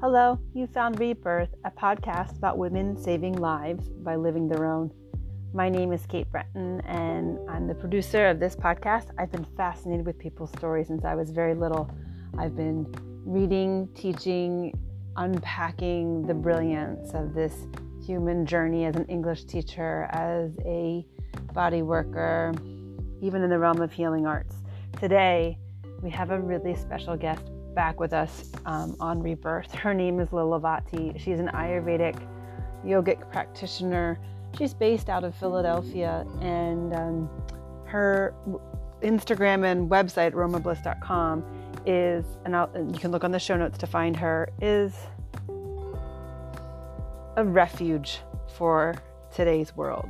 Hello, you found Rebirth, a podcast about women saving lives by living their own. My name is Kate Breton, and I'm the producer of this podcast. I've been fascinated with people's stories since I was very little. I've been reading, teaching, unpacking the brilliance of this human journey as an English teacher, as a body worker, even in the realm of healing arts. Today, we have a really special guest back with us um, on Rebirth. Her name is Lilavati. She's an Ayurvedic yogic practitioner. She's based out of Philadelphia, and um, her Instagram and website, aromabliss.com, is, and, and you can look on the show notes to find her, is a refuge for today's world.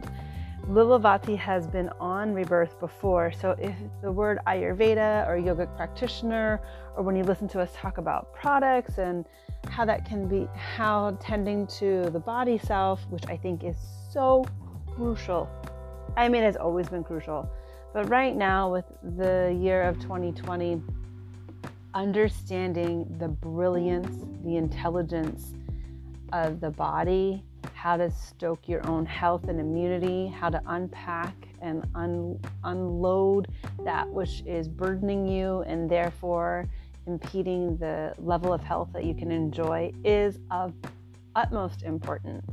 Lilavati has been on Rebirth before, so if the word Ayurveda or yogic practitioner, or when you listen to us talk about products and how that can be, how tending to the body self, which I think is so crucial. I mean, it's always been crucial, but right now with the year of 2020, understanding the brilliance, the intelligence of the body how to stoke your own health and immunity, how to unpack and un- unload that which is burdening you and therefore impeding the level of health that you can enjoy is of utmost importance.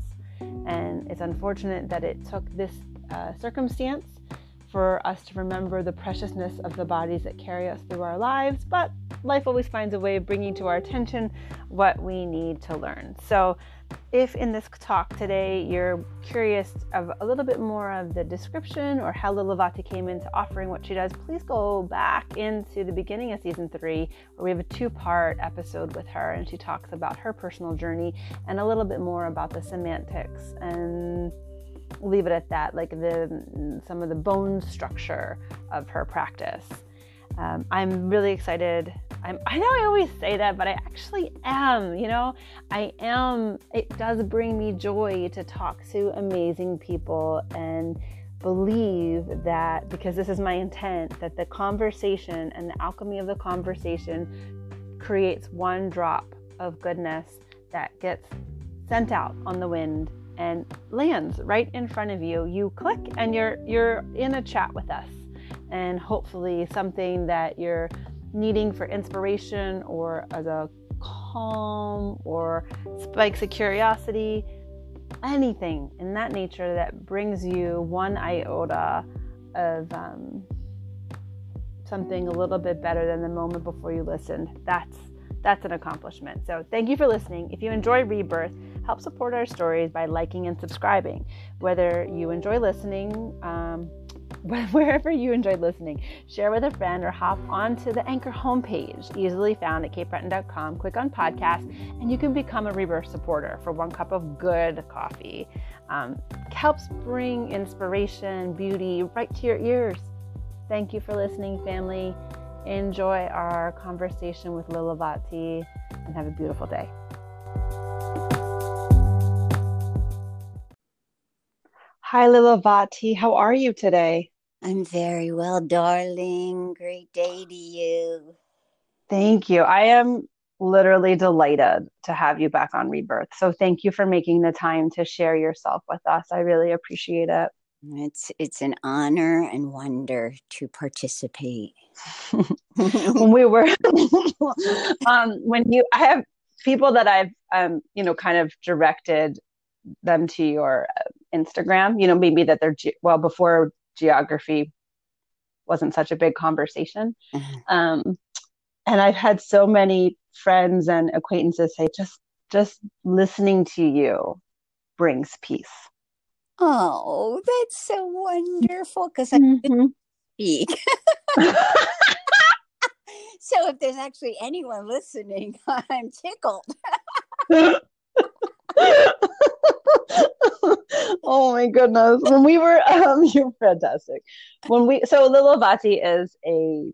And it's unfortunate that it took this uh, circumstance for us to remember the preciousness of the bodies that carry us through our lives, but life always finds a way of bringing to our attention what we need to learn. So, if in this talk today you're curious of a little bit more of the description or how Lilavati came into offering what she does, please go back into the beginning of season three, where we have a two part episode with her, and she talks about her personal journey and a little bit more about the semantics and leave it at that, like the some of the bone structure of her practice. Um, I'm really excited. I'm, I know I always say that, but I actually am. You know, I am. It does bring me joy to talk to amazing people and believe that because this is my intent that the conversation and the alchemy of the conversation creates one drop of goodness that gets sent out on the wind and lands right in front of you. You click and you're you're in a chat with us. And hopefully something that you're needing for inspiration or as a calm or spikes of curiosity, anything in that nature that brings you one iota of um, something a little bit better than the moment before you listened. That's that's an accomplishment. So thank you for listening. If you enjoy Rebirth, help support our stories by liking and subscribing. Whether you enjoy listening, um, wherever you enjoy listening, share with a friend or hop onto the Anchor homepage, easily found at katebreton.com. Click on podcast, and you can become a Rebirth supporter for one cup of good coffee. Um, helps bring inspiration, beauty right to your ears. Thank you for listening, family. Enjoy our conversation with Lilavati and have a beautiful day. Hi, Lilavati. How are you today? I'm very well, darling. Great day to you. Thank you. I am literally delighted to have you back on Rebirth. So thank you for making the time to share yourself with us. I really appreciate it. It's it's an honor and wonder to participate. when we were um when you I have people that I've um you know kind of directed them to your uh, Instagram, you know, maybe that they're ge- well before geography wasn't such a big conversation. Mm-hmm. Um and I've had so many friends and acquaintances say just just listening to you brings peace Oh, that's so wonderful because I mm-hmm. speak. so if there's actually anyone listening, I'm tickled. oh my goodness. When we were um you're fantastic. When we so Lilavati is a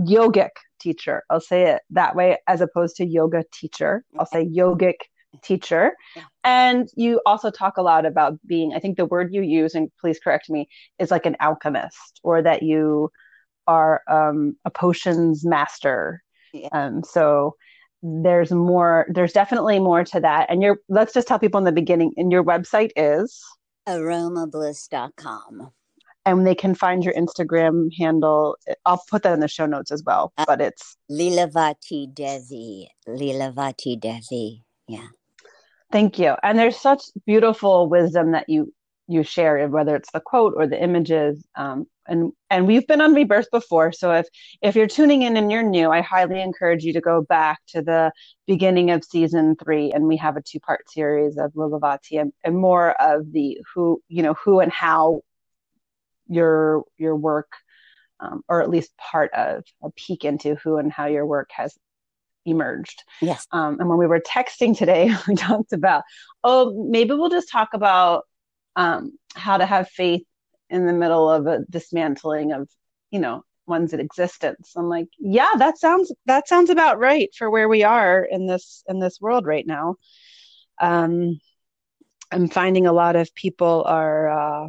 yogic teacher. I'll say it that way as opposed to yoga teacher. I'll say yogic teacher. And you also talk a lot about being, I think the word you use, and please correct me, is like an alchemist or that you are um, a potions master. Yeah. Um, so there's more there's definitely more to that. And your let's just tell people in the beginning and your website is? Aromabliss.com and they can find your instagram handle. I'll put that in the show notes as well uh, but it's lilavati devi. Lilavati devi. Yeah. Thank you. And there's such beautiful wisdom that you you share whether it's the quote or the images um, and and we've been on rebirth before. So if if you're tuning in and you're new i highly encourage you to go back to the beginning of season three and we have a two part series of lilavati and, and more of the who you know who and how your your work um, or at least part of a peek into who and how your work has emerged. Yes. Um, and when we were texting today we talked about oh maybe we'll just talk about um, how to have faith in the middle of a dismantling of you know one's existence. I'm like yeah that sounds that sounds about right for where we are in this in this world right now. Um i'm finding a lot of people are uh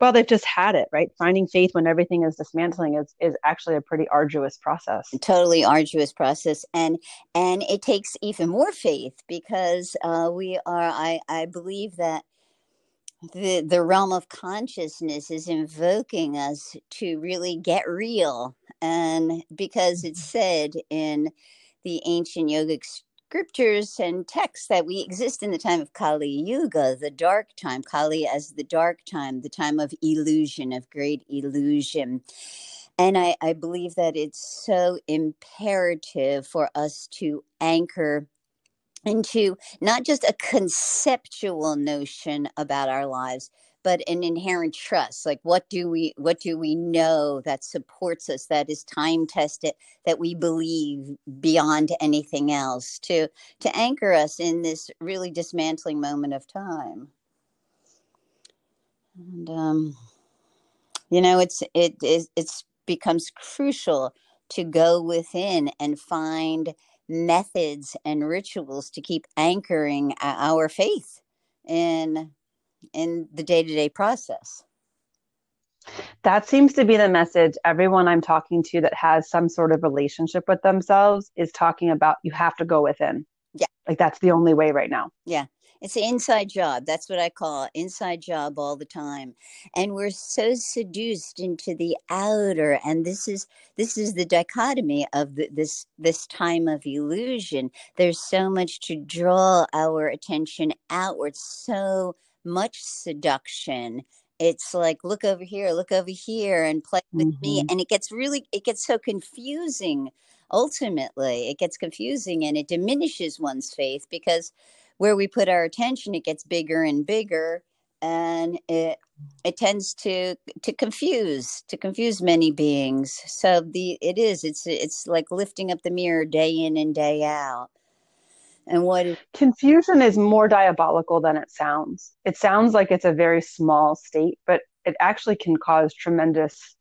well they've just had it right? Finding faith when everything is dismantling is is actually a pretty arduous process. Totally arduous process. And and it takes even more faith because uh we are i i believe that the the realm of consciousness is invoking us to really get real and because it's mm-hmm. said in the ancient yogic scriptures and texts that we exist in the time of kali yuga the dark time kali as the dark time the time of illusion of great illusion and I, I believe that it's so imperative for us to anchor into not just a conceptual notion about our lives but an inherent trust like what do we what do we know that supports us that is time tested that we believe beyond anything else to to anchor us in this really dismantling moment of time? And um you know it's it is it's becomes crucial to go within and find methods and rituals to keep anchoring our faith in in the day-to-day process. That seems to be the message everyone i'm talking to that has some sort of relationship with themselves is talking about you have to go within. Yeah. Like that's the only way right now. Yeah it's an inside job. That's what I call inside job all the time. And we're so seduced into the outer. And this is this is the dichotomy of the, this this time of illusion. There's so much to draw our attention outward, so much seduction it's like look over here look over here and play with mm-hmm. me and it gets really it gets so confusing ultimately it gets confusing and it diminishes one's faith because where we put our attention, it gets bigger and bigger, and it it tends to to confuse to confuse many beings. So the it is it's it's like lifting up the mirror day in and day out. And what is confusion is more diabolical than it sounds. It sounds like it's a very small state, but it actually can cause tremendous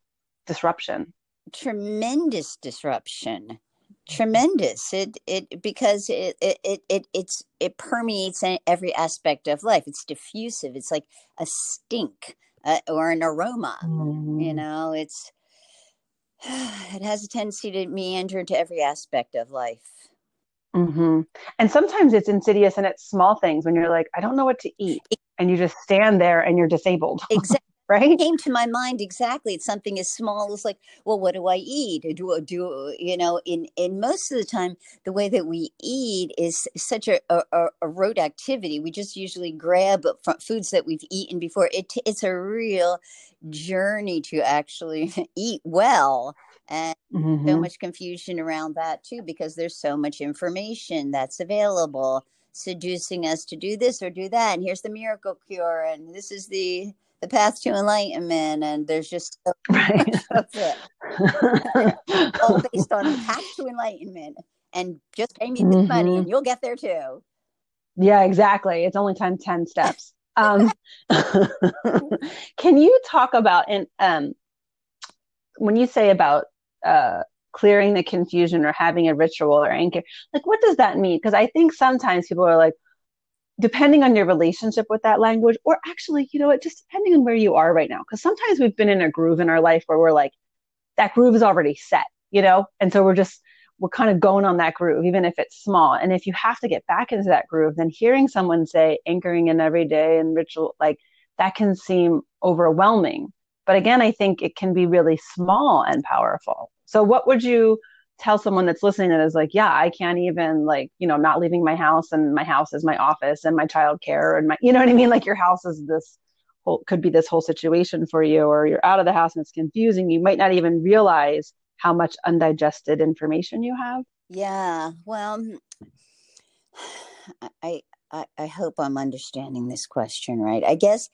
disruption. Tremendous disruption tremendous. It it because it it, it, it it's it permeates every aspect of life. It's diffusive. It's like a stink uh, or an aroma mm-hmm. you know? It's it has a tendency to meander into every aspect of life. Mm-hmm. and sometimes it's insidious and it's small things when you're like i don't know what to eat and you just stand there and you're disabled. Exactly right? Came to my mind exactly it's something as small as like well what do i eat? Do do you know in in most of the time the way that we eat is such a, a, a rote activity. We just usually grab foods that we've eaten before. It, it's a real journey to actually eat well and mm-hmm. so much confusion around that too because there's so much information that's available seducing us to do this or do that and here's the miracle cure and this is the the path to enlightenment and there's just so right. of it. All based on the path to enlightenment and just pay me this mm-hmm. money and you'll get there too. Yeah exactly. It's only 10 10 steps. Um, can you talk about and um, when you say about uh, clearing the confusion or having a ritual or anchor like what does that mean? Because i think sometimes people are like depending on your relationship with that language, or actually, you know what, just depending on where you are right now. Because sometimes we've been in a groove in our life where we're like, that groove is already set, you know? And so we're just, we're kind of going on that groove, even if it's small. And if you have to get back into that groove, then hearing someone say anchoring in every day and ritual, like that can seem overwhelming. But again, I think it can be really small and powerful. So, what would you tell someone that's listening that is like, yeah, I can't even like, you know, not leaving my house and my house is my office and my child care and my, you know what I mean? Like your house is this whole, could be this whole situation for you, or you're out of the house and it's confusing. You might not even realize how much undigested information you have. Yeah. Well, mm, I, I, I hope I'm understanding this question right. I guess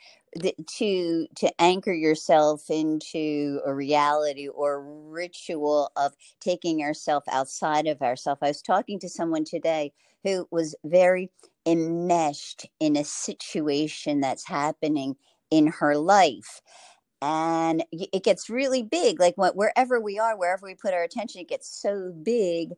to to anchor yourself into a reality or ritual of taking yourself outside of ourself. I was talking to someone today who was very enmeshed in a situation that's happening in her life and it gets really big like wherever we are wherever we put our attention it gets so big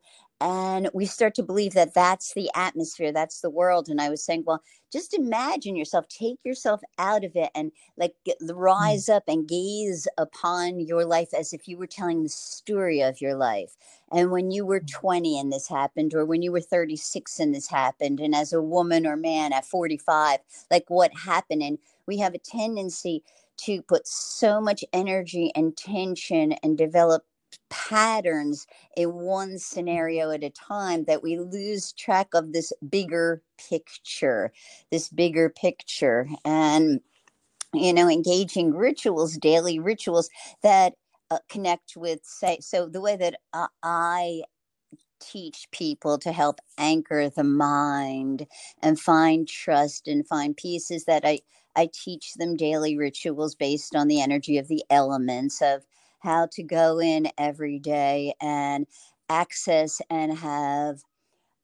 and we start to believe that that's the atmosphere that's the world and i was saying well just imagine yourself take yourself out of it and like mm. rise up and gaze upon your life as if you were telling the story of your life and when you were mm. 20 and this happened or when you were 36 and this happened and as a woman or man at 45 like what happened and we have a tendency to put so much energy and tension and develop patterns in one scenario at a time that we lose track of this bigger picture, this bigger picture. And, you know, engaging rituals, daily rituals that uh, connect with, say, so the way that uh, I teach people to help anchor the mind and find trust and find peace is that I, I teach them daily rituals based on the energy of the elements of how to go in every day and access and have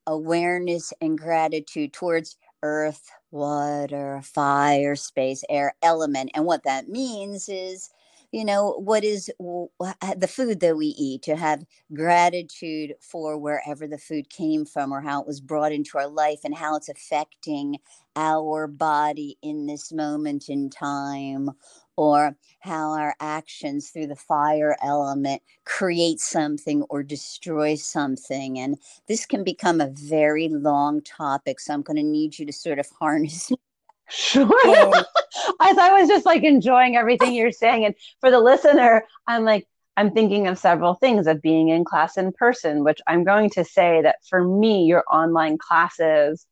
awareness and gratitude towards earth, water, fire, space, air, element. And what that means is, you know, what is the food that we eat, to have gratitude for wherever the food came from or how it was brought into our life and how it's affecting our body in this moment in time or how our actions through the fire element create something or destroy something. And this can become a very long topic. So I'm going to need you to sort of harness. Sure. Um, As I was just like enjoying everything you're saying. And for the listener, I'm like, I'm thinking of several things of being in class in person, which I'm going to say that for me, your online classes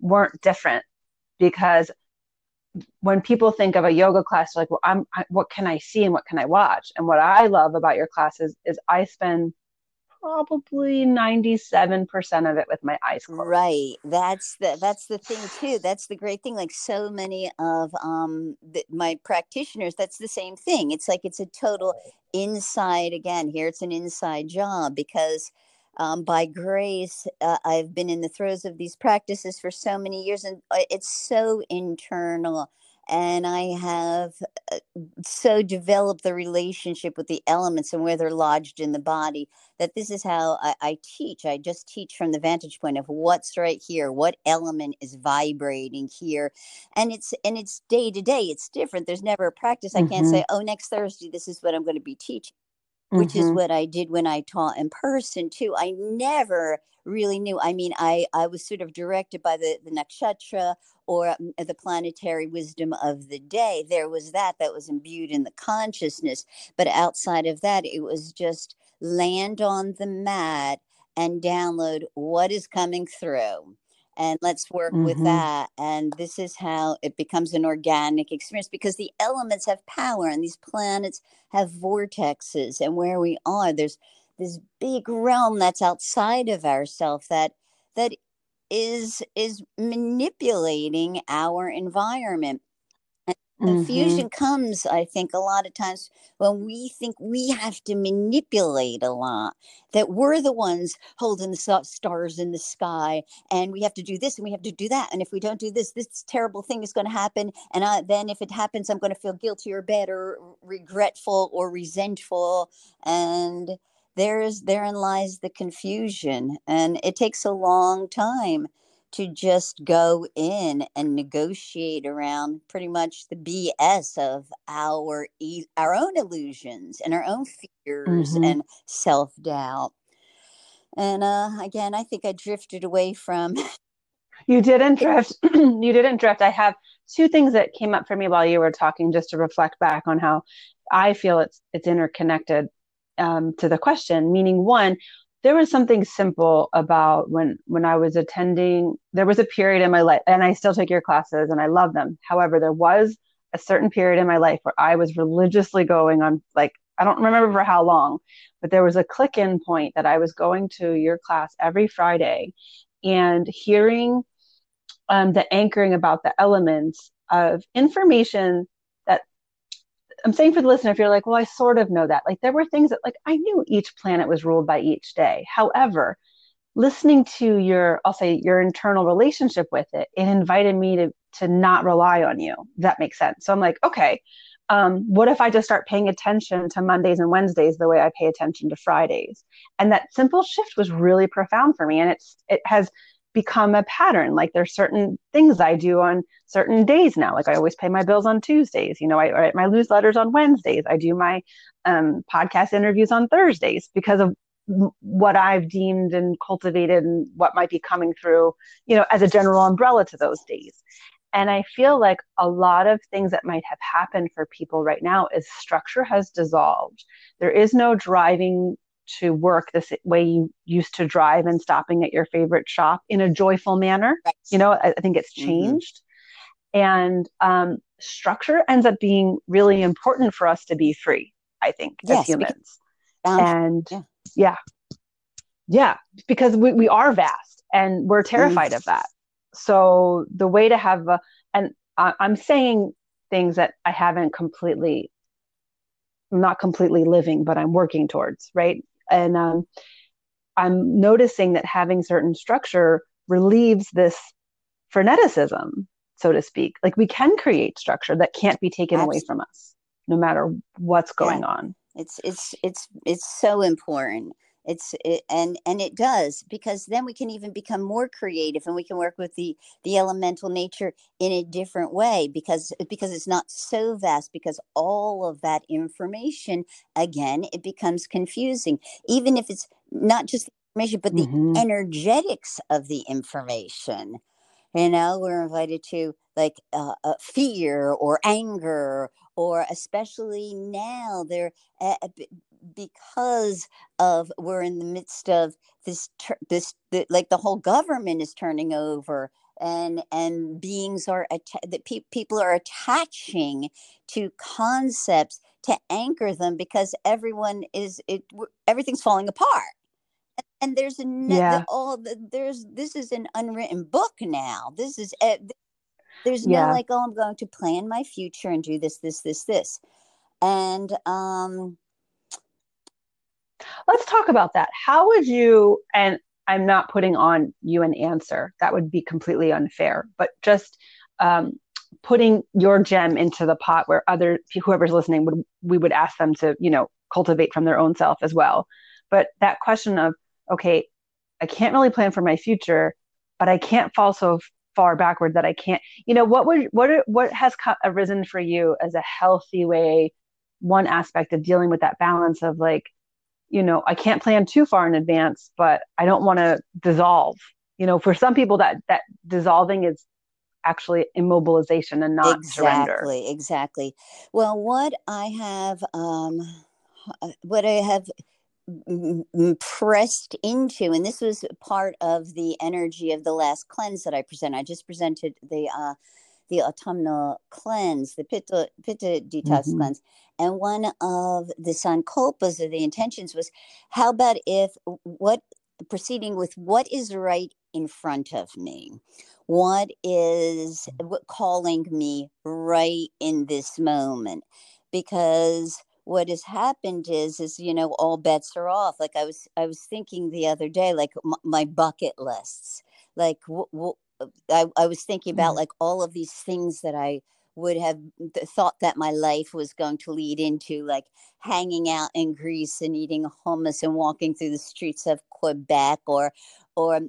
weren't different because when people think of a yoga class, like, well, I'm, I, what can I see and what can I watch? And what I love about your classes is I spend probably 97% of it with my eyes closed. Right. That's the that's the thing too. That's the great thing like so many of um the, my practitioners that's the same thing. It's like it's a total inside again. Here it's an inside job because um, by grace, uh, I've been in the throes of these practices for so many years, and uh, it's so internal. And I have uh, so developed the relationship with the elements and where they're lodged in the body that this is how I, I teach. I just teach from the vantage point of what's right here, what element is vibrating here, and it's and it's day to day. It's different. There's never a practice. I can't mm-hmm. say, oh, next Thursday this is what I'm going to be teaching which mm-hmm. is what I did when I taught in person too. I never really knew. I mean, I I was sort of directed by the the nakshatra or mm, the planetary wisdom of the day. There was that that was imbued in the consciousness, but outside of that, it was just land on the mat and download what is coming through and let's work mm-hmm. with that and this is how it becomes an organic experience because the elements have power and these planets have vortexes and where we are there's this big realm that's outside of ourself that that is is manipulating our environment Confusion mm-hmm. comes, I think, a lot of times when we think we have to manipulate a lot, that we're the ones holding the stars in the sky, and we have to do this and we have to do that. And if we don't do this, this terrible thing is going to happen. And I, then if it happens, I'm going to feel guilty or bad or regretful or resentful. And there's therein lies the confusion. And it takes a long time to just go in and negotiate around pretty much the BS of our our own illusions and our own fears mm-hmm. and self doubt. And uh, again, I think I drifted away from. you didn't drift. you didn't drift. I have two things that came up for me while you were talking, just to reflect back on how I feel it's it's interconnected um, to the question. Meaning, one, there was something simple about when when I was attending. There was a period in my life, and I still take your classes, and I love them. However, there was a certain period in my life where I was religiously going on like I don't remember for how long, but there was a click in point that I was going to your class every Friday and hearing um, the anchoring about the elements of information I'm saying for the listener, if you're like, well, I sort of know that, like there were things that like I knew each planet was ruled by each day. However, listening to your, I'll say your internal relationship with it, it invited me to to not rely on you. that makes sense. So I'm like, okay, um, what if I just start paying attention to Mondays and Wednesdays the way I pay attention to Fridays? And that simple shift was really profound for me. And it's it has become a pattern. Like there's certain things I do on certain days now. Like I always pay my bills on Tuesdays. You know, I write my newsletters on Wednesdays. I do my um, podcast interviews on Thursdays because of what I've deemed and cultivated and what might be coming through, you know, as a general umbrella to those days. And I feel like a lot of things that might have happened for people right now is structure has dissolved. There is no driving to work this way you used to drive and stopping at your favorite shop in a joyful manner. Right. You know, I, I, think it's mm-hmm. changed. Mm-hmm. And um, structure ends up being really important for us to be free, I think, yes, as humans. Because, um, and yeah. yeah. yeah, because we, we are vast and we're terrified mm-hmm. of that so the way to have a, and I, i'm saying things that i haven't completely not completely living but i'm working towards right and um, i'm noticing that having certain structure relieves this freneticism so to speak like we can create structure that can't be taken Absolutely. away from us no matter what's going yeah. on it's it's it's it's so important it's it, and and it does because then we can even become more creative and we can work with the the elemental nature in a different way because because it's not so vast because all of that information again it becomes confusing even if it's not just information but the mm-hmm. energetics of the information you know we're invited to like uh, uh, fear or anger or especially now they're uh, because of we're in the midst of this this the, like the whole government is turning over and and beings are that pe- people are attaching to concepts to anchor them because everyone is it everything's falling apart and, there's a yeah. all the, there's this is an unwritten book now this is there's yeah. no like oh i'm going to plan my future and do this this this this and um Let's talk about that. How would you, and I'm not putting on you an answer, that would be completely unfair, but just um, putting your gem into the pot where other whoever's listening would we would ask them to you know cultivate from their own self as well but that question of okay i can't really plan for my future but i can't fall so far backward that i can't you know what would what what has arisen for you as a healthy way one aspect of dealing with that balance of like you know, I can't plan too far in advance, but I don't want to dissolve. You know, for some people that that dissolving is actually immobilization and not exactly, surrender. Exactly, exactly. Well, what I have um uh, what I have pressed into and this was part of the energy of the last cleanse that I present. I just presented the uh the autumnal cleanse, the pitta, pitta detox mm-hmm. cleanse. And one of the sankalpas or the intentions was how about if what proceeding with what is right in front of me? What is what calling me right in this moment? Because what has happened is is you know all bets are off like i was i was thinking the other day like m- my bucket lists like w- w- I, I was thinking about mm-hmm. like all of these things that I would have thought that my life was going to lead into, like hanging out in Greece and eating hummus and walking through the streets of Quebec, or or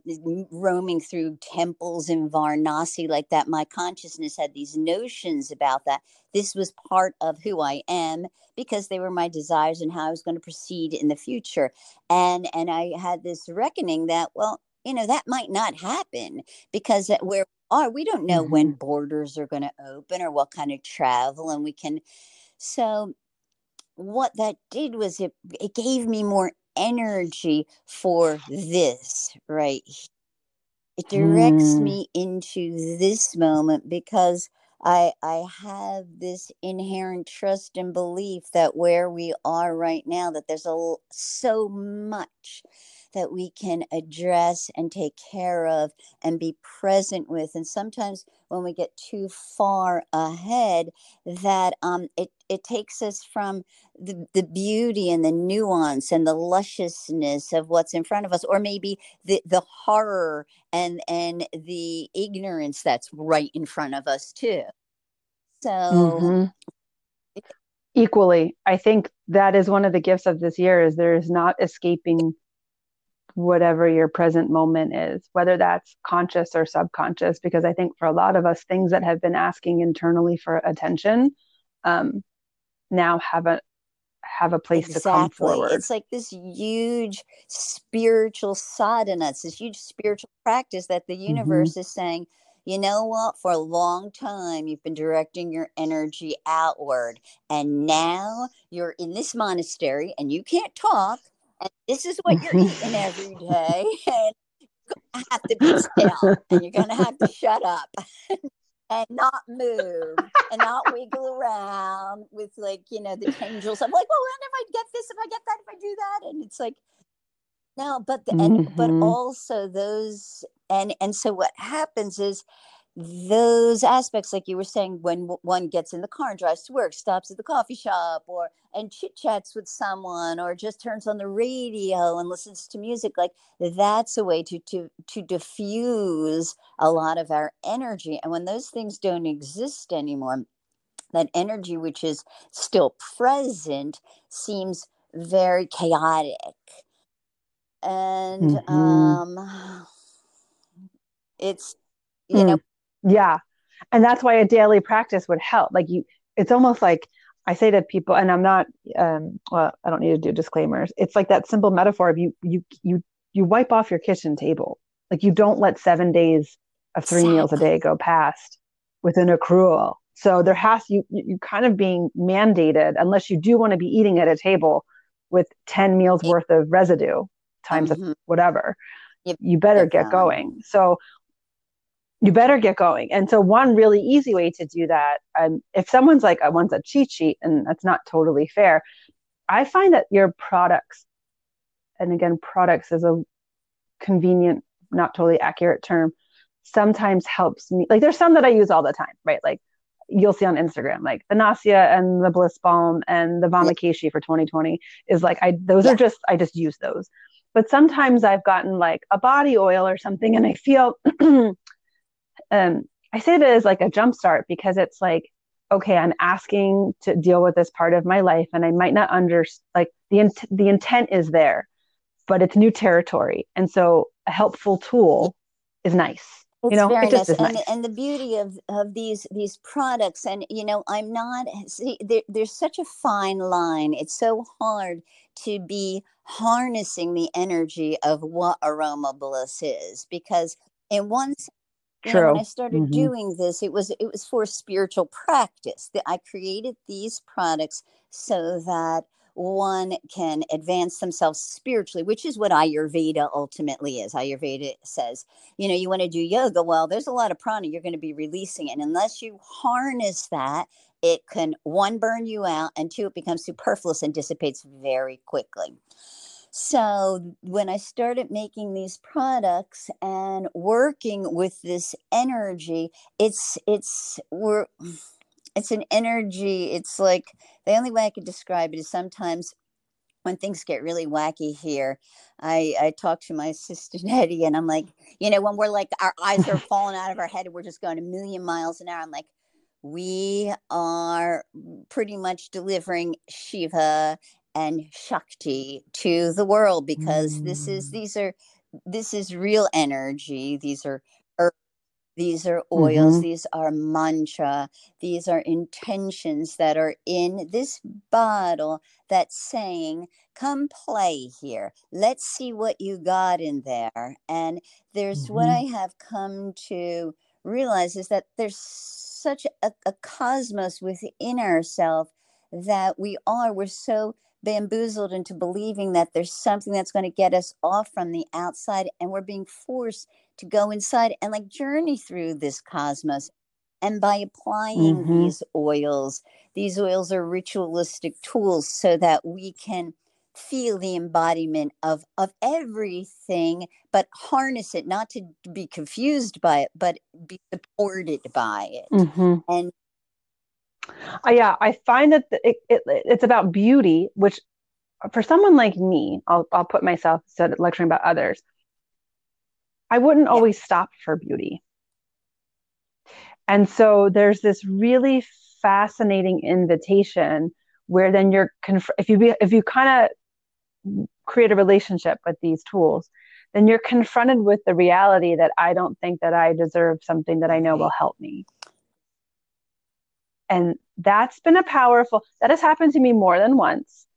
roaming through temples in Varanasi like that. My consciousness had these notions about that. This was part of who I am because they were my desires and how I was going to proceed in the future. And and I had this reckoning that well, you know, that might not happen because where we are, we don't know mm-hmm. when borders are going to open or what kind of travel, and we can. So what that did was it it gave me more energy for this right it directs mm. me into this moment because I I have this inherent trust and belief that where we are right now that there's a so much that we can address and take care of and be present with. And sometimes when we get too far ahead, that um, it, it takes us from the, the beauty and the nuance and the lusciousness of what's in front of us, or maybe the, the horror and, and the ignorance that's right in front of us, too. So, mm-hmm equally i think that is one of the gifts of this year is there is not escaping whatever your present moment is, whether that's conscious or subconscious. Because I think for a lot of us, things that have been asking internally for attention um, now have a have a place exactly. to come forward. It's like this huge spiritual sadhana. It's this huge spiritual practice that the mm-hmm. universe mm-hmm. is saying, you know what? For a long time, you've been directing your energy outward. And now you're in this monastery and you can't talk and this is what you're eating every day and you have to be still and you're gonna have to shut up and not move and not wiggle around with like you know the tendrils i'm like well when if i get this if i get that if i do that and it's like no but the, and mm-hmm. but also those and and so what happens is those aspects like you were saying when one gets in the car and drives to work stops at the coffee shop or and chit chats with someone or just turns on the radio and listens to music like that's a way to to to diffuse a lot of our energy and when those things don't exist anymore that energy which is still present seems very chaotic and mm-hmm. um it's you mm. know yeah. And that's why a daily practice would help. Like you, it's almost like I say to people, and I'm not, um, well, I don't need to do disclaimers. It's like that simple metaphor of you, you, you, you wipe off your kitchen table. Like you don't let seven days of three exactly. meals a day go past with an accrual. So there has you you kind of being mandated unless you do want to be eating at a table with 10 meals worth of residue times mm-hmm. whatever. You better get going. So you better get going. And so, one really easy way to do that, um, if someone's like, I want a cheat sheet, and that's not totally fair, I find that your products, and again, products is a convenient, not totally accurate term, sometimes helps me. Like, there's some that I use all the time, right? Like, you'll see on Instagram, like the Nasya and the Bliss Balm and the Vamakeshi for 2020 is like, I, those yeah. are just, I just use those. But sometimes I've gotten like a body oil or something, and I feel, um, I say that as like a jump start because it's like, okay, I'm asking to deal with this part of my life, and I might not under like the in- the intent is there, but it's new territory, and so a helpful tool is nice. It's you know, very it nice. And, nice. and the beauty of, of these these products, and you know, I'm not see there, there's such a fine line. It's so hard to be harnessing the energy of what aroma bliss is because in one you True. Know, when I started mm-hmm. doing this, it was it was for spiritual practice. That I created these products so that one can advance themselves spiritually, which is what Ayurveda ultimately is. Ayurveda says, you know, you want to do yoga. Well, there's a lot of prana you're going to be releasing, and unless you harness that, it can one burn you out, and two, it becomes superfluous and dissipates very quickly. So when I started making these products and working with this energy, it's it's we're it's an energy. It's like the only way I could describe it is sometimes when things get really wacky here, I, I talk to my assistant Eddie and I'm like, you know, when we're like our eyes are falling out of our head and we're just going a million miles an hour, I'm like, we are pretty much delivering Shiva and Shakti to the world because mm. this is mm. these are this is real energy. These are these are oils, mm-hmm. these are mantra, these are intentions that are in this bottle that's saying, Come play here. Let's see what you got in there. And there's mm-hmm. what I have come to realize is that there's such a, a cosmos within ourselves that we are. We're so bamboozled into believing that there's something that's going to get us off from the outside and we're being forced to go inside and like journey through this cosmos and by applying mm-hmm. these oils these oils are ritualistic tools so that we can feel the embodiment of of everything but harness it not to be confused by it but be supported by it mm-hmm. and uh, yeah, I find that it, it, it's about beauty, which for someone like me, I'll, I'll put myself instead of lecturing about others. I wouldn't yeah. always stop for beauty. And so there's this really fascinating invitation where then you're conf- if you be, if you kind of create a relationship with these tools, then you're confronted with the reality that I don't think that I deserve something that I know will help me. And that's been a powerful, that has happened to me more than once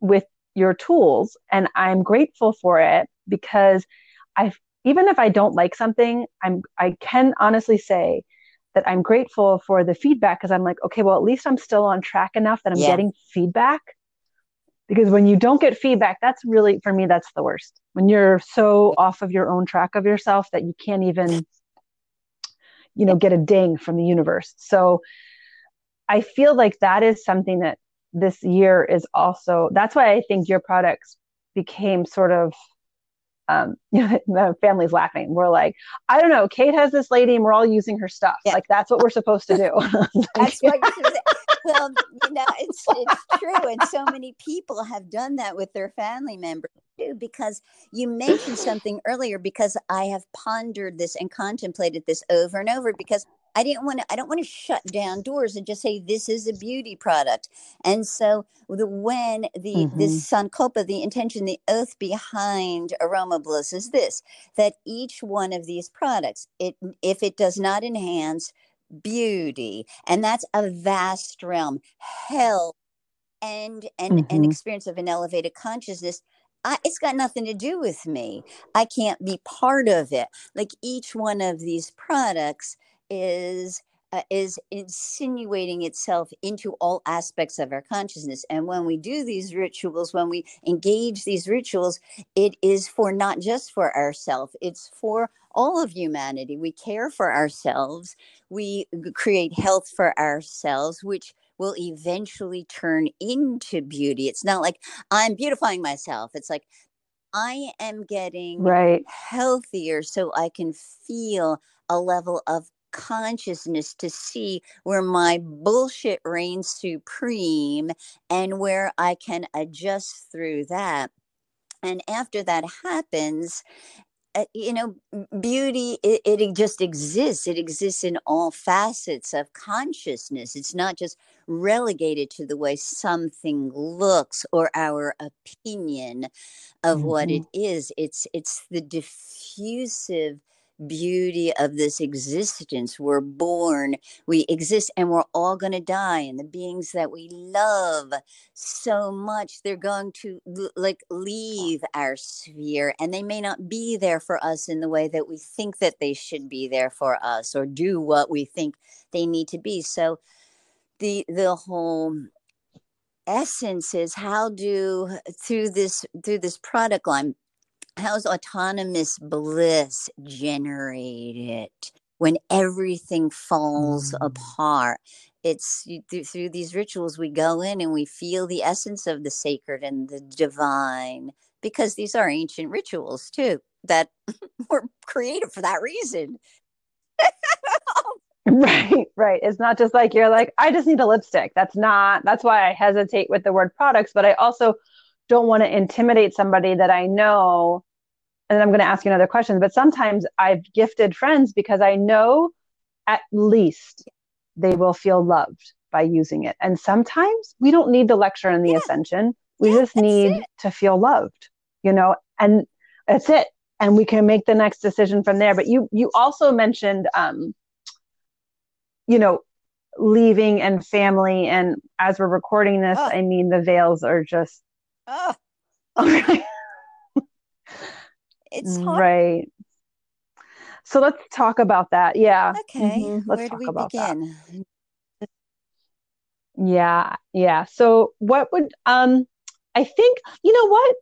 with your tools. And I'm grateful for it because I've, even if I don't like something, I'm, I can honestly say that I'm grateful for the feedback because I'm like, okay, well, at least I'm still on track enough that I'm yeah. getting feedback. Because when you don't get feedback, that's really, for me, that's the worst. When you're so off of your own track of yourself that you can't even, you know, get a ding from the universe. So, I feel like that is something that this year is also that's why I think your products became sort of um, the family's laughing. We're like, I don't know. Kate has this lady, and we're all using her stuff. Yeah. Like that's what we're supposed to do. that's what Well, you know, it's it's true, and so many people have done that with their family members too. Because you mentioned something earlier. Because I have pondered this and contemplated this over and over. Because I didn't want to, I don't want to shut down doors and just say this is a beauty product. And so the when the mm-hmm. this sankalpa, the intention, the oath behind aroma bliss is this that each one of these products, it if it does not enhance beauty, and that's a vast realm, health and and mm-hmm. an experience of an elevated consciousness. I, it's got nothing to do with me. I can't be part of it. Like each one of these products is uh, is insinuating itself into all aspects of our consciousness. And when we do these rituals, when we engage these rituals, it is for not just for ourselves, it's for all of humanity. We care for ourselves, we create health for ourselves, which will eventually turn into beauty. It's not like I'm beautifying myself. It's like I am getting right. healthier so I can feel a level of consciousness to see where my bullshit reigns supreme and where I can adjust through that. And after that happens, uh, you know, beauty, it, it just exists. It exists in all facets of consciousness. It's not just relegated to the way something looks or our opinion of mm-hmm. what it is. It's it's the diffusive beauty of this existence. We're born, we exist, and we're all going to die. And the beings that we love so much, they're going to like leave our sphere, and they may not be there for us in the way that we think that they should be there for us or do what we think they need to be. So, the the whole essence is how do through this through this product line how's autonomous bliss generated when everything falls mm. apart? It's through, through these rituals we go in and we feel the essence of the sacred and the divine because these are ancient rituals too that were created for that reason. Right right. It's not just like you're like i just need a lipstick. That's not that's why i hesitate with the word products but i also don't want to intimidate somebody that I know. And I'm going to ask you another question. But sometimes I've gifted friends because I know at least they will feel loved by using it. And sometimes we don't need the lecture and the yeah. ascension. We yeah, just need it. to feel loved, you know, and that's it. and we can make the next decision from there but you you also mentioned um you know leaving and family and as we're recording this oh. i mean the veils are just oh. it's hard. right so let's talk about that yeah okay mm-hmm. let's Where talk about begin? that yeah yeah so what would um i think you know what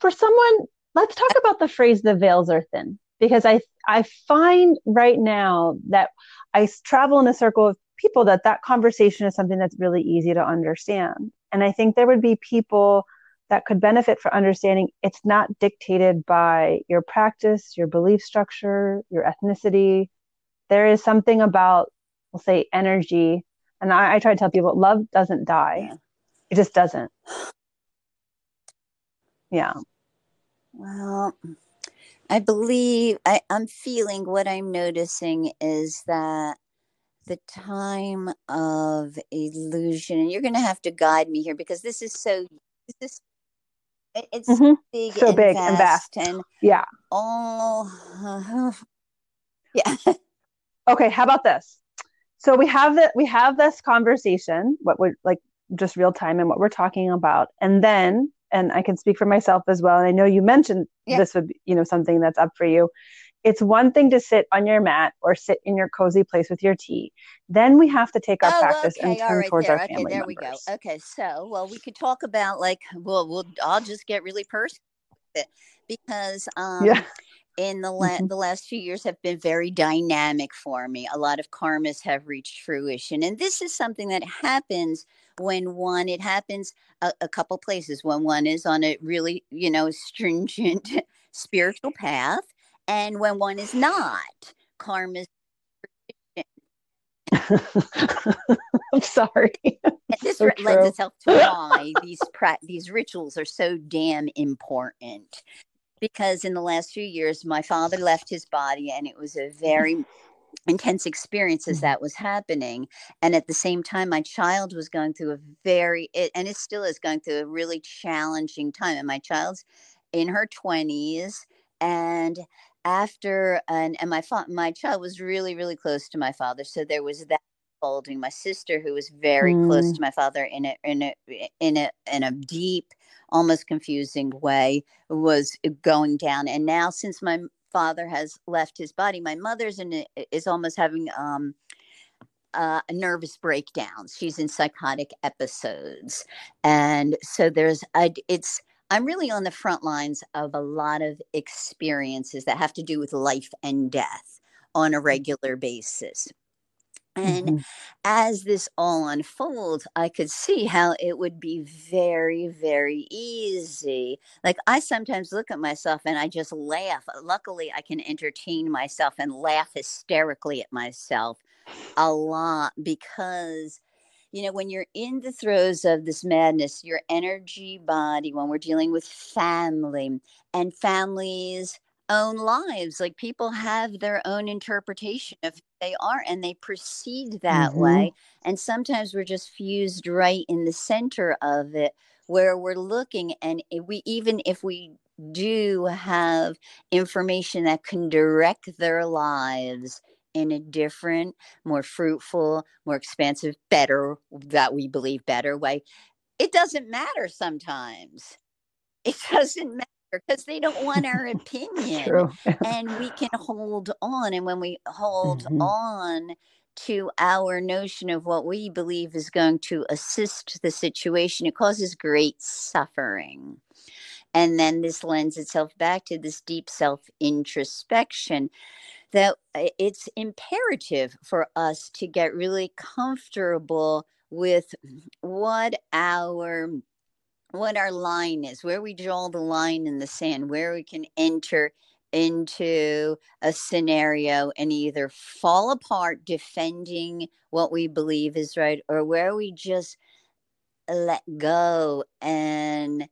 for someone let's talk about the phrase the veils are thin because i i find right now that i travel in a circle of people that that conversation is something that's really easy to understand. And I think there would be people that could benefit for understanding it's not dictated by your practice, your belief structure, your ethnicity. There is something about, we'll say, energy. And I, I try to tell people love doesn't die, yeah. it just doesn't. Yeah. Well, I believe I, I'm feeling what I'm noticing is that the time of illusion and you're going to have to guide me here because this is so this is it's mm-hmm. big so and big and vast. and yeah. all uh, yeah. Okay how about this? So we have that we have this conversation what we're like just real time and what we're talking about. And then and i can speak for myself as well and i know you mentioned yeah. this would be you know something that's up for you it's one thing to sit on your mat or sit in your cozy place with your tea. Then we have to take our oh, practice okay. and turn right, towards there. our family okay, there members. we go. Okay, so well, we could talk about like well, we'll I'll just get really personal because um, yeah. in the la- mm-hmm. the last few years have been very dynamic for me. A lot of karmas have reached fruition, and this is something that happens when one it happens a, a couple places when one is on a really you know stringent spiritual path and when one is not, karma I'm sorry. this so lends itself to why these pra- these rituals are so damn important. Because in the last few years, my father left his body, and it was a very intense experience as mm-hmm. that was happening. And at the same time, my child was going through a very, it, and it still is going through a really challenging time. And my child's in her twenties, and after and and my fa- my child was really really close to my father so there was that folding my sister who was very mm. close to my father in a in a in a in a deep almost confusing way was going down and now since my father has left his body my mother's in a, is almost having um uh, nervous breakdowns. She's in psychotic episodes, and so there's I, it's I'm really on the front lines of a lot of experiences that have to do with life and death on a mm. regular basis. And mm-hmm. as this all unfolds, I could see how it would be very, very easy. Like I sometimes look at myself and I just laugh. Luckily, I can entertain myself and laugh hysterically at myself a lot because you know, when you're in the throes of this madness, your energy body, when we're dealing with family and families' own lives, like people have their own interpretation of who they are and they proceed that mm-hmm. way. And sometimes we're just fused right in the center of it where we're looking and we even if we do have information that can direct their lives in a different, more fruitful, more expansive, better, that we believe better way. It doesn't matter sometimes. It doesn't matter because they don't want our opinion. and we can hold on. And when we hold mm-hmm. on to our notion of what we believe is going to assist the situation, it causes great suffering. And then this lends itself back to this deep self introspection that uh, it's imperative for us to get really comfortable with what our what our line is where we draw the line in the sand where we can enter into a scenario and either fall apart defending what we believe is right or where we just let go and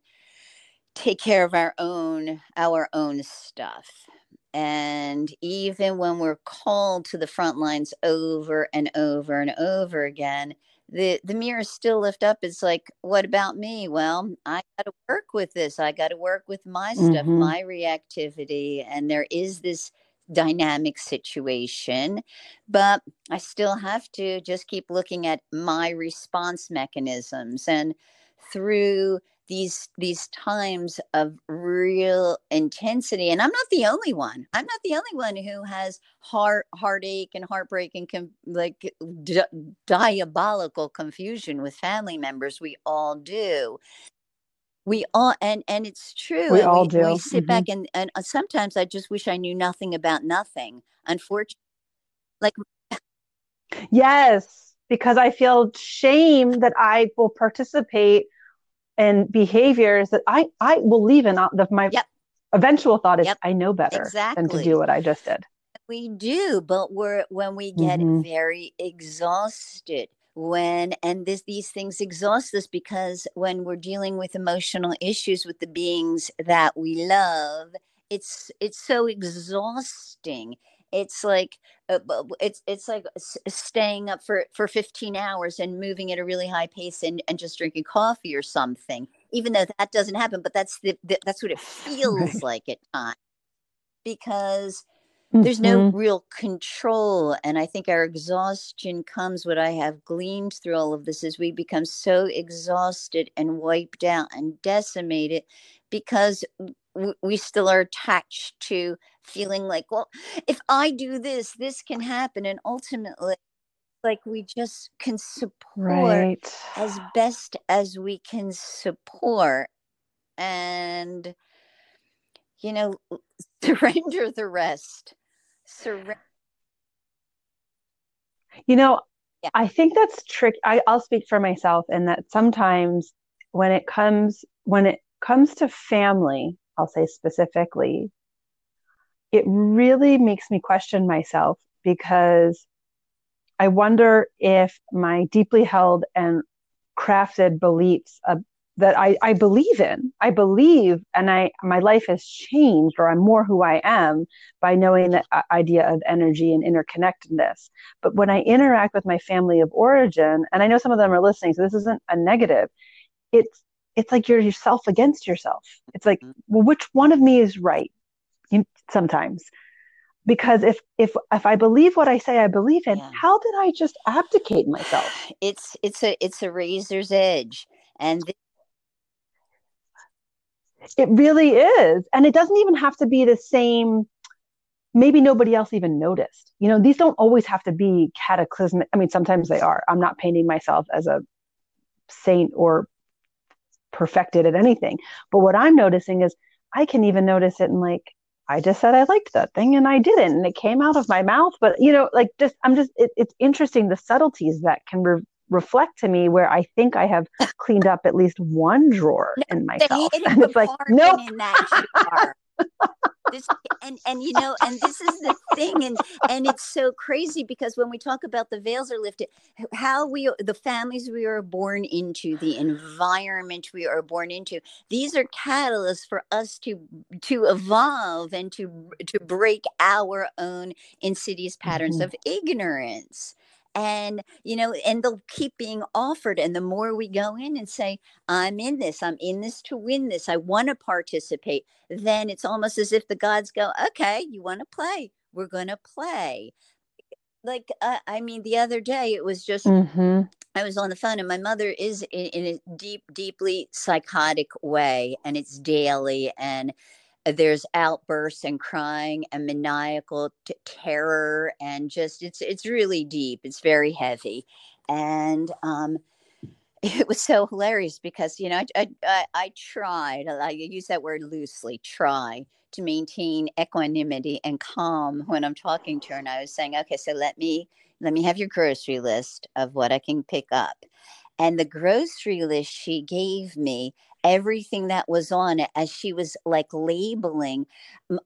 take care of our own our own stuff and even when we're called to the front lines over and over and over again, the the mirror still lift up. It's like what about me? Well i got to work with this. I got to work with my stuff Mhm. my reactivity and there is this dynamic situation but i still have to just keep looking at my response mechanisms. And through these these times of real intensity and i'm not the only one i'm not the only one who has heart heartache and heartbreak and com- like di- diabolical confusion with family members we all do we all and and it's true We and all we, do. we sit Mhm. back and and uh, sometimes i just wish i knew nothing about nothing unfortunately like Yes, because I feel shame that I will participate in behaviors that I I will leave in. The, my Yep. eventual thought is Yep. I know better than to do what I just did. We do, but we're when we get Mhm. very exhausted when and this these things exhaust us because when we're dealing with emotional issues with the beings that we love, it's it's so exhausting. It's like uh, it's it's like staying up for for 15 hours and moving at a really high pace and, and just drinking coffee or something even though that doesn't happen but that's the, the that's what it feels Right. like at times because there's no Mhm. real control and i think our exhaustion comes what i have gleaned through all of this is we become so exhausted and wiped out and decimated because we still are attached to feeling like well if i do this this can happen and ultimately like we just can support Right. as best as we can support and you know surrender the rest surrender You know, Yeah. I think that's trick. I, I'll speak for myself in that sometimes when it comes when it comes to family, I'll say specifically, it really makes me question myself because I wonder if my deeply held and crafted beliefs uh, that I, I believe in, I believe, and I my life has changed, or I'm more who I am by knowing the uh, idea of energy and interconnectedness. But when I interact with my family of origin, and I know some of them are listening, so this isn't a negative. It's it's like you're yourself against yourself. It's like, mm-hmm. well, which one of me is right? Sometimes because if if if I believe what I say I believe in, Yeah. how did I just abdicate myself? it's it's a it's a razor's edge and th- It really is, and it doesn't even have to be the same. Maybe nobody else even noticed. You know, these don't always have to be cataclysmic. I mean, sometimes they are. I'm not painting myself as a saint or perfected at anything, but what I'm noticing is I can even notice it in like I just said I liked that thing and I didn't, and it came out of my mouth. But you know, like just I'm just it, it's interesting the subtleties that can re- reflect to me where I think I have cleaned up at least one drawer No, in myself, and it's like nope. Compartment in that jar. This, and and you know and this is the thing and and it's so crazy because when we talk about the veils are lifted how we the families we are born into the environment we are born into these are catalysts for us to to evolve and to to break our own insidious patterns Mhm. of ignorance and you know and they'll keep being offered and the more we go in and say i'm in this i'm in this to win this i want to participate then it's almost as if the gods go okay you want to play we're going to play like uh, i mean the other day it was just hmm I was on the phone, and my mother is in, in a deep, deeply psychotic way, and it's daily. And there's outbursts and crying and maniacal t- terror, and just it's it's really deep. It's very heavy, and um, it was so hilarious because you know I I, I, I tried. I use that word loosely. Try to maintain equanimity and calm when I'm talking to her, and I was saying, okay, so let me let me have your grocery list of what I can pick up. And the grocery list she gave me, everything that was on it, as she was like labeling,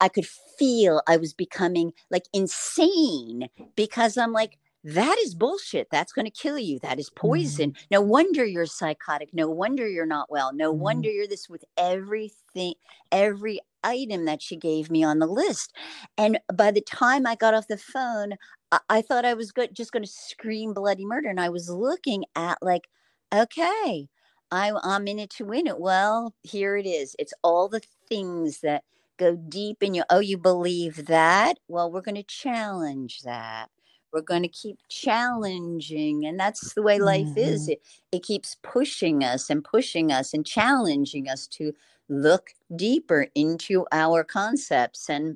i could feel I was becoming like insane because I'm like, that is bullshit. That's going to kill you. That is poison. No wonder you're psychotic. No wonder you're not well. No Mhm. wonder you're this with everything, every item that she gave me on the list. And by the time I got off the phone, I, I thought I was good, just going to scream bloody murder. And I was looking at like, okay, I, I'm in it to win it. Well, here it is. It's all the things that go deep in you. Oh, you believe that? Well, we're going to challenge that. We're going to keep challenging. And that's the way life mm-hmm. is. It, it keeps pushing us and pushing us and challenging us to look deeper into our concepts. And,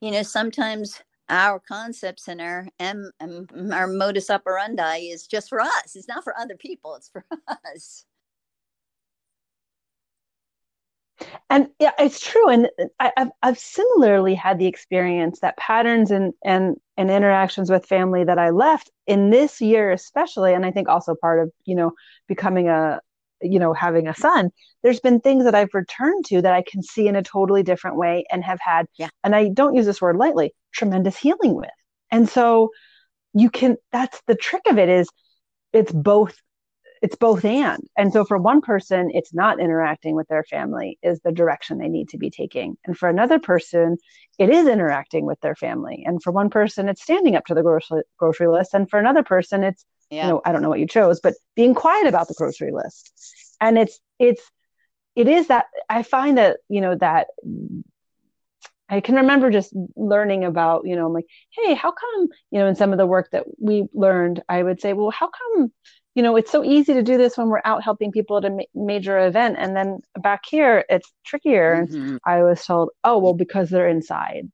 you know, sometimes our concepts and our M, our modus operandi is just for us. It's not for other people. It's for us. And yeah, it's true. And uh, I, have I've similarly had the experience that patterns and and and interactions with family that I left in this year, especially, and I think also part of you know becoming a you know having a son there's been things that i've returned to that i can see in a totally different way and have had yeah. and i don't use this word lightly tremendous healing with. And so you can that's the trick of it is it's both it's both and. And so for one person it's not interacting with their family is the direction they need to be taking. And for another person it is interacting with their family. And for one person it's standing up to the grocery, grocery list. And for another person it's yeah. you know i don't know what you chose but being quiet about the grocery list. And it's it's it is that i find that you know that i can remember just learning about you know i'm like hey how come you know in some of the work that we learned i would say well how come you know it's so easy to do this when we're out helping people at a ma- major event. And then back here it's trickier. Mm-hmm. and i was told oh well because they're inside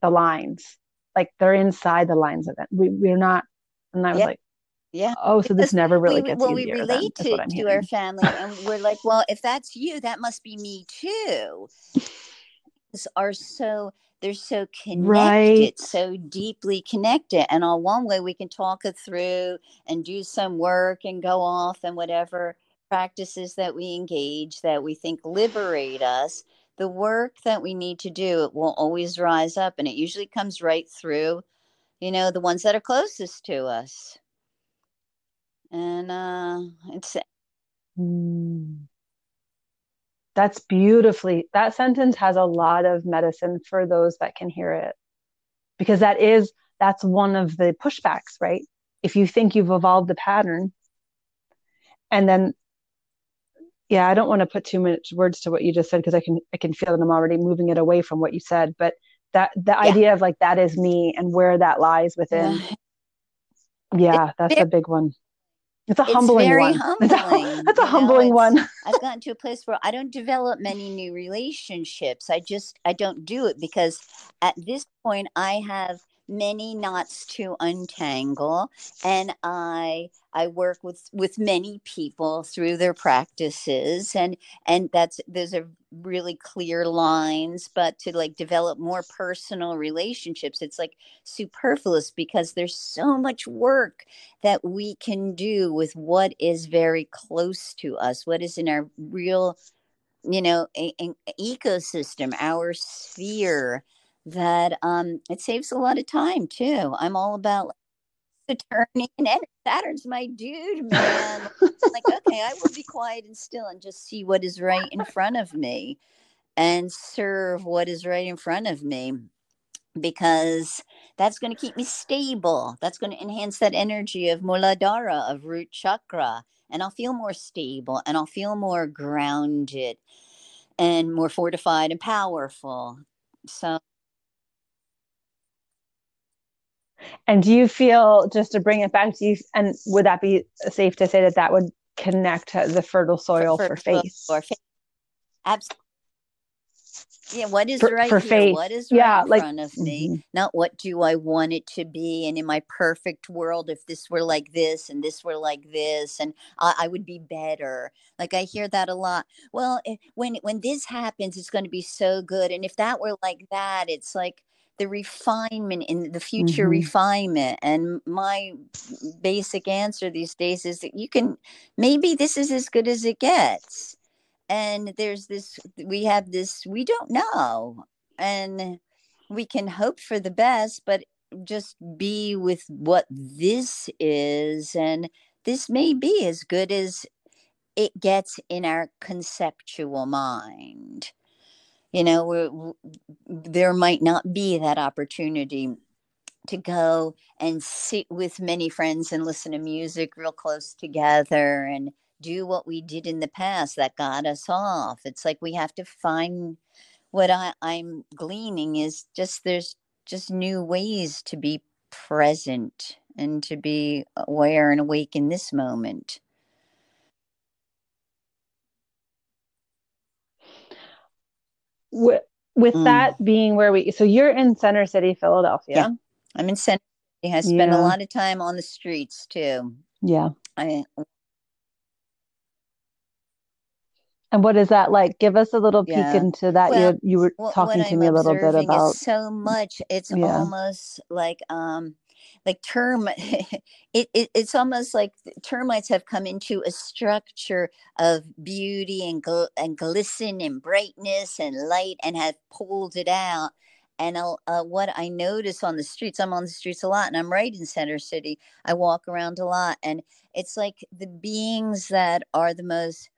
the lines. Like they're inside the lines of it. We, we're not and i was like yeah. Oh, so this never really we, gets well, easier. we relate then, to, to our family, and we're like, well, if that's you, that must be me too. are so they're so connected, right. so deeply connected, and on one way we can talk it through and do some work and go off and whatever practices that we engage that we think liberate us. The work that we need to do it will always rise up, and it usually comes right through, you know, the ones that are closest to us and uh, it's mm. that's beautifully that sentence has a lot of medicine for those that can hear it. Because that is that's one of the pushbacks right? If you think you've evolved the pattern and then yeah i don't want to put too much words to what you just said because i can i can feel that i'm already moving it away from what you said but that the yeah. idea of like that is me and where that lies within. Yeah, yeah that's a big one it's a humbling very one. Humbling. That's a, a humbling know, one. I've gotten to a place where I don't develop many new relationships. I just I don't do it because at this point I have many knots to untangle and i i work with with many people through their practices and and that's there's a really clear lines but to like develop more personal relationships it's like superfluous because there's so much work that we can do with what is very close to us what is in our real you know a, a ecosystem our sphere that um, it saves a lot of time too. I'm all about attorney and Saturn's my dude, man. like, okay, I will be quiet and still and just see what is right in front of me and serve what is right in front of me because that's going to keep me stable. That's going to enhance that energy of Muladhara, of root chakra. And I'll feel more stable and I'll feel more grounded and more fortified and powerful. So And do you feel, just to bring it back to you, and would that be safe to say that that would connect the fertile soil for, for, for faith? For faith. Absolutely. Yeah, what is for, right for here? Faith. What is right yeah, in like, front of me? Mm-hmm. Not what do I want it to be? And in my perfect world, if this were like this and this were like this, and I, I would be better. Like I hear that a lot. Well, if, when when this happens, it's going to be so good. And if that were like that, it's like the refinement in the future mm-hmm. refinement and my basic answer these days is that you can maybe this is as good as it gets. And there's this we have this we don't know. And we can hope for the best but just be with what this is and this may be as good as it gets in our conceptual mind you know there might not be that opportunity to go and sit with many friends and listen to music real close together and do what we did in the past that got us off. It's like we have to find what I, I'm gleaning is just there's just new ways to be present and to be aware and awake in this moment. With, with mm. that being where we, so you're in Center City, Philadelphia. Yeah, I'm in Center City. I spend yeah. a lot of time on the streets too. Yeah. I And what is that like? Give us a little peek yeah. into that. Well, you you were talking to I'm me a little bit about so much. It's yeah. almost like um like term it, it, it's almost like termites have come into a structure of beauty and gl- and glisten and brightness and light and have pulled it out and uh, what I notice on the streets, I'm on the streets a lot, and I'm right in Center City. I walk around a lot, and it's like the beings that are the most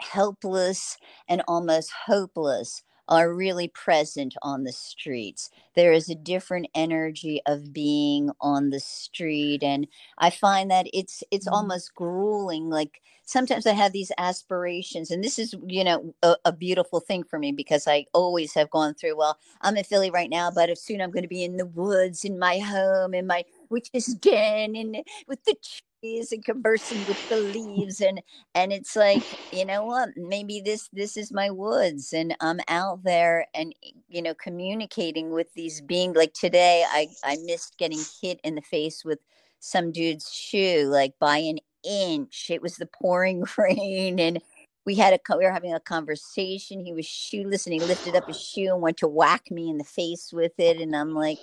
helpless and almost hopeless are really present on the streets. There is a different energy of being on the street and I find that it's it's mm. almost grueling like sometimes I have these aspirations and this is you know a, a, beautiful thing for me because I always have gone through well I'm in Philly right now but soon I'm going to be in the woods in my home in my which is den and with the and conversing with the leaves and and it's like you know what maybe this this is my woods and i'm out there and you know communicating with these beings like today i i missed getting hit in the face with some dude's shoe like by an inch. It was the pouring rain and we had a we were having a conversation. He was shoeless and he lifted up his shoe and went to whack me in the face with it and i'm like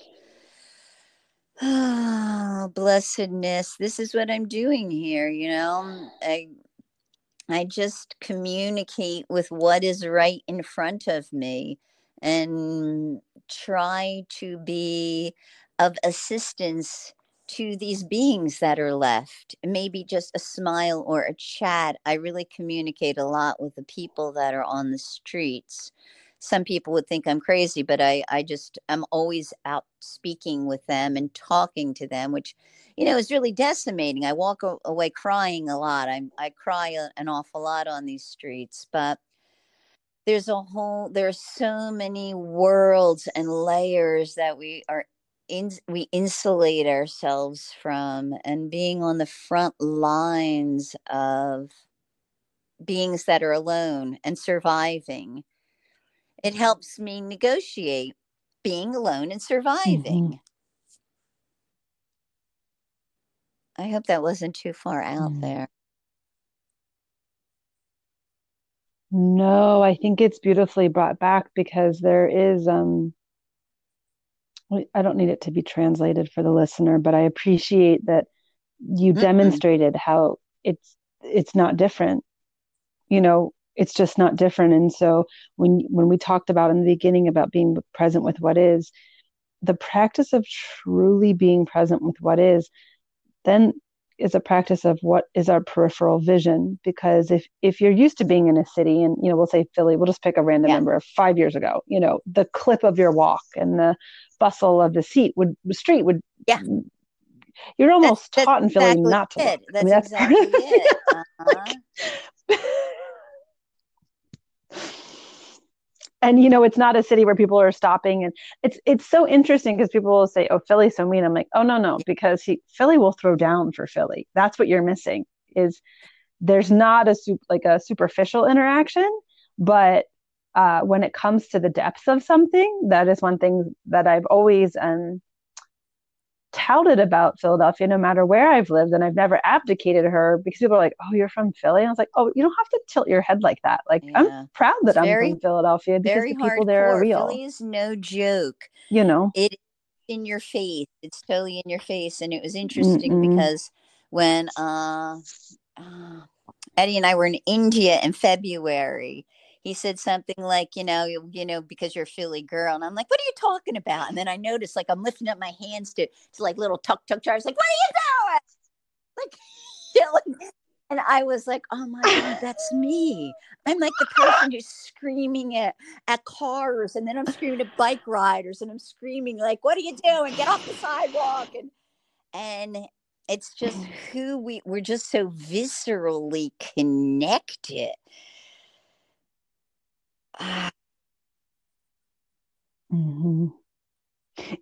oh, blessedness. This is what I'm doing here, you know. I I just communicate with what is right in front of me and try to be of assistance to these beings that are left. Maybe just a smile or a chat. I really communicate a lot with the people that are on the streets some people would think I'm crazy, but I, I just, I'm always out speaking with them and talking to them, which, you know, is really decimating. I walk away crying a lot. I, I cry an awful lot on these streets, but there's a whole, there's so many worlds and layers that we are in, we insulate ourselves from and being on the front lines of beings that are alone and surviving it helps me negotiate being alone and surviving. Mm-hmm. I hope that wasn't too far out mm. there. No, I think it's beautifully brought back because there is um I don't need it to be translated for the listener, but I appreciate that you mm-hmm. demonstrated how it's it's not different. You know, it's just not different and so when when we talked about in the beginning about being present with what is the practice of truly being present with what is then is a practice of what is our peripheral vision because if if you're used to being in a city and you know we'll say philly we'll just pick a random yeah. number five years ago you know the clip of your walk and the bustle of the seat would the street would yeah you're almost that's, taught that's in philly exactly not to it. That's, I mean, that's exactly it. Uh-huh. like, and you know it's not a city where people are stopping and it's it's so interesting because people will say oh philly's so mean. I'm like oh no no because he, philly will throw down for philly. That's what you're missing is there's not a like a superficial interaction but uh, when it comes to the depths of something that is one thing that i've always um, touted about Philadelphia no matter where I've lived, and I've never abdicated her because people are like, "Oh, you're from Philly." And I was like, "Oh, you don't have to tilt your head like that. Like, yeah. I'm proud that it's I'm very, from Philadelphia because the people hardcore. there are real. Philly is no joke. You know, it in your face. It's totally in your face, and it was interesting mm because when uh, uh, Eddie and I were in India in February he said something like, you know, you, you know, because you're a Philly girl. And I'm like, what are you talking about? And then I noticed like I'm lifting up my hands to, to like little tuk tuk jars, like, what are you doing? Like, like and I was like, oh my God, that's me. I'm like the person who's screaming at, at cars, and then I'm screaming at bike riders, and I'm screaming, like, what are you doing? Get off the sidewalk. And and it's just who we we're just so viscerally connected. Mm-hmm.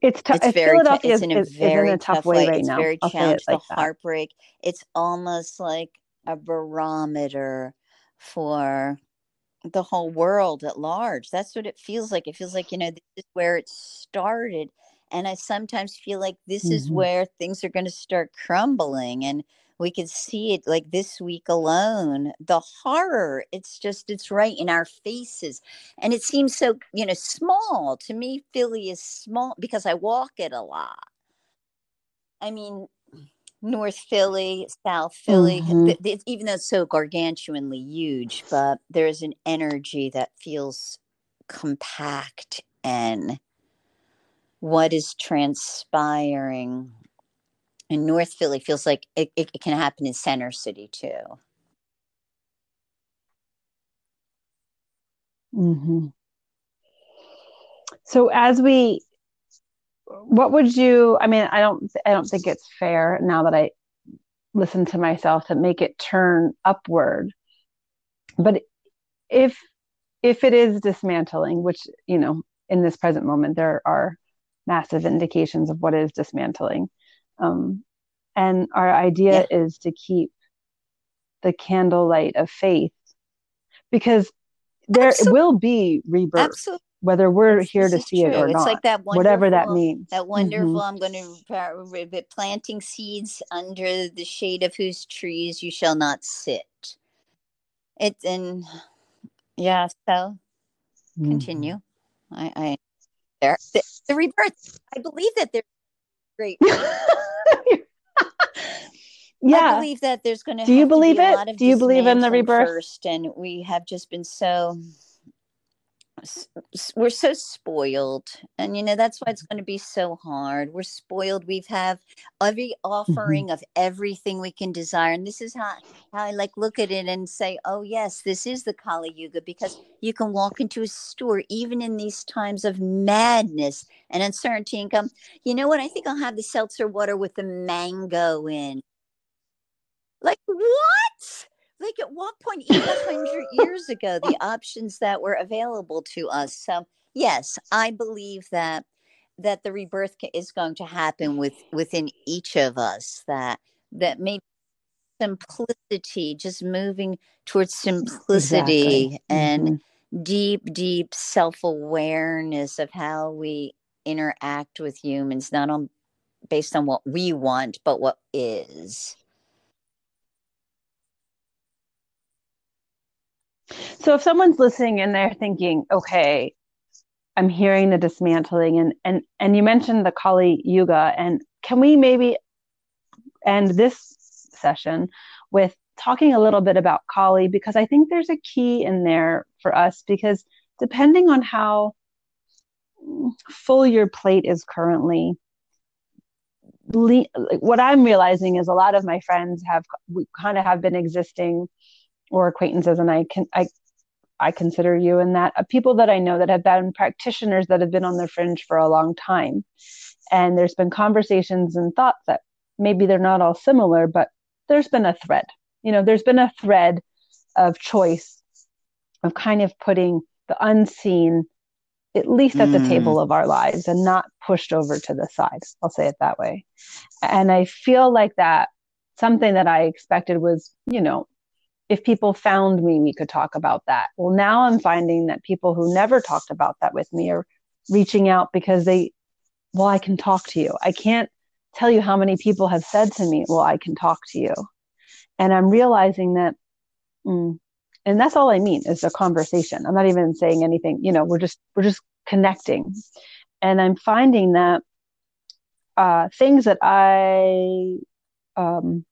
It's tough. It's very Philadelphia it's in a is, very is in a tough, way, right it's now. very challenged. like the that. heartbreak. It's almost like a barometer for the whole world at large. That's what it feels like. It feels like, you know, this is where it started. And I sometimes feel like this is hmm where things are going to start crumbling. And we could see it like this week alone. The horror, it's just, it's right in our faces. And it seems so, you know, small. To me, Philly is small because I walk it a lot. I mean, North Philly, South Philly, hmm th- even though it's so gargantuanly huge, but there's an energy that feels compact and what is transpiring in North Philly feels like it, it, it can happen in Center City too. hmm So as we, what would you? I mean, I don't, I don't think it's fair now that I listen to myself to make it turn upward. But if if it is dismantling, which you know, in this present moment, there are massive indications of what is dismantling. Um, and our idea Yeah, is to keep the candlelight of faith because there absolutely. will be rebirth, Absolutely. whether we're This, here to see it or true. It's like that whatever that means. that wonderful, I'm going to planting seeds under the shade of whose trees you shall not sit. It's in, yeah, so hmm continue. I, I there the, the rebirth. I believe that there's great rebirth. I believe that there's going to Do you believe a it? lot of Do you believe in the rebirth? first, and we have just been so we're so spoiled and you know that's why it's going to be so hard. We're spoiled. We've have every hmm offering of everything we can desire and this is how how i like look at it and say oh yes this is the kali yuga because you can walk into a store even in these times of madness and uncertainty and come you know what? I think i'll have the seltzer water with the mango in. Like what like at one point even a hundred years ago the options that were available to us so yes i believe that that the rebirth is going to happen with within each of us that that maybe simplicity just moving towards exactly. simplicity and hmm deep deep self-awareness of how we interact with humans not on based on what we want but what is So if someone's listening and they're thinking, okay, I'm hearing the dismantling and and and you mentioned the Kali Yuga and can we maybe end this session with talking a little bit about Kali? Because I think there's a key in there for us because depending on how full your plate is currently what I'm realizing is a lot of my friends have we kind of have been existing or acquaintances and I can I I consider you in that uh, people that I know that have been practitioners that have been on the fringe for a long time. And there's been conversations and thoughts that maybe they're not all similar, but there's been a thread. You know, there's been a thread of choice of kind of putting the unseen at least at the Mm, table of our lives and not pushed over to the side. I'll say it that way. And I feel like that something that I expected was, you know, if people found me, we could talk about that. Well, now I'm finding that people who never talked about that with me are reaching out because they, well, I can talk to you. I can't tell you how many people have said to me, well, I can talk to you. And I'm realizing that, mm, and that's all I mean is a conversation. I'm not even saying anything, you know, we're just, we're just connecting. And I'm finding that uh, things that I, um,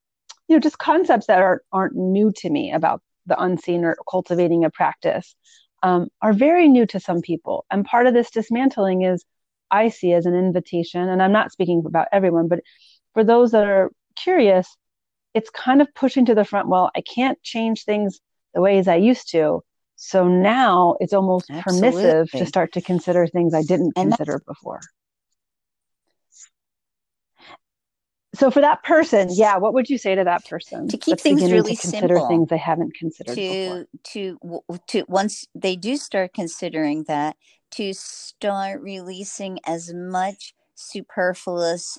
you know, just concepts that are, aren't new to me about the unseen or cultivating a practice um, are very new to some people. And part of this dismantling is I see as an invitation, and I'm not speaking about everyone, but for those that are curious, it's kind of pushing to the front well i can't change things the ways i used to so now it's almost Absolutely. permissive to start to consider things i didn't and consider before so for that person yeah what would you say to that person to keep things really to consider simple things they haven't considered to before? to to once they do start considering that to start releasing as much superfluous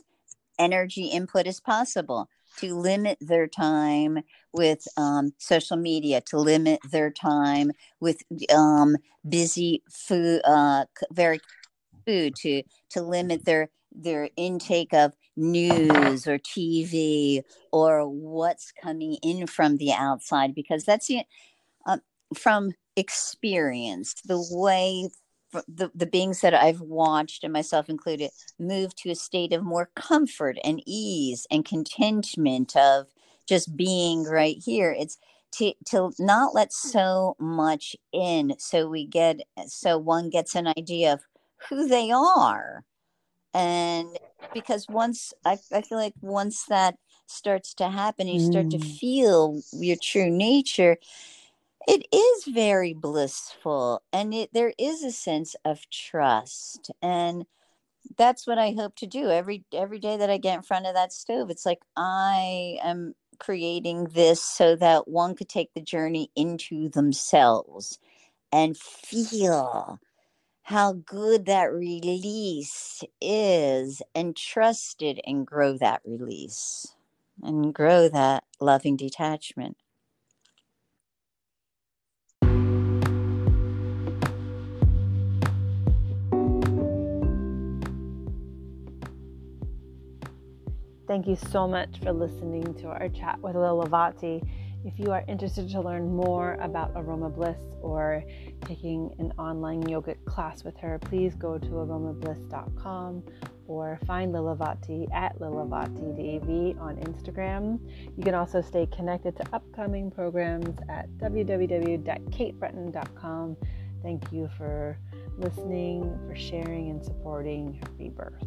energy input as possible to limit their time with um, social media to limit their time with um, busy food uh, very food to to limit their their intake of news or TV or what's coming in from the outside because that's the uh, from experience the way the, the beings that I've watched and myself included move to a state of more comfort and ease and contentment of just being right here. It's to to not let so much in so we get so one gets an idea of who they are and because once I, I feel like once that starts to happen you start to mm. feel your true nature it is very blissful. And it, there is a sense of trust. And that's what i hope to do. Every every day that i get in front of that stove it's like i am creating this so that one could take the journey into themselves and feel how good that release is and trust it and grow that release and grow that loving detachment. Thank you so much for listening to our chat with Lilavati. If you are interested to learn more about Aroma Bliss or taking an online yogic class with her, please go to aromabliss.com or find Lilavati at LilavatiDAV on Instagram. You can also stay connected to upcoming programs at www.katebretton.com. Thank you for listening, for sharing, and supporting rebirth.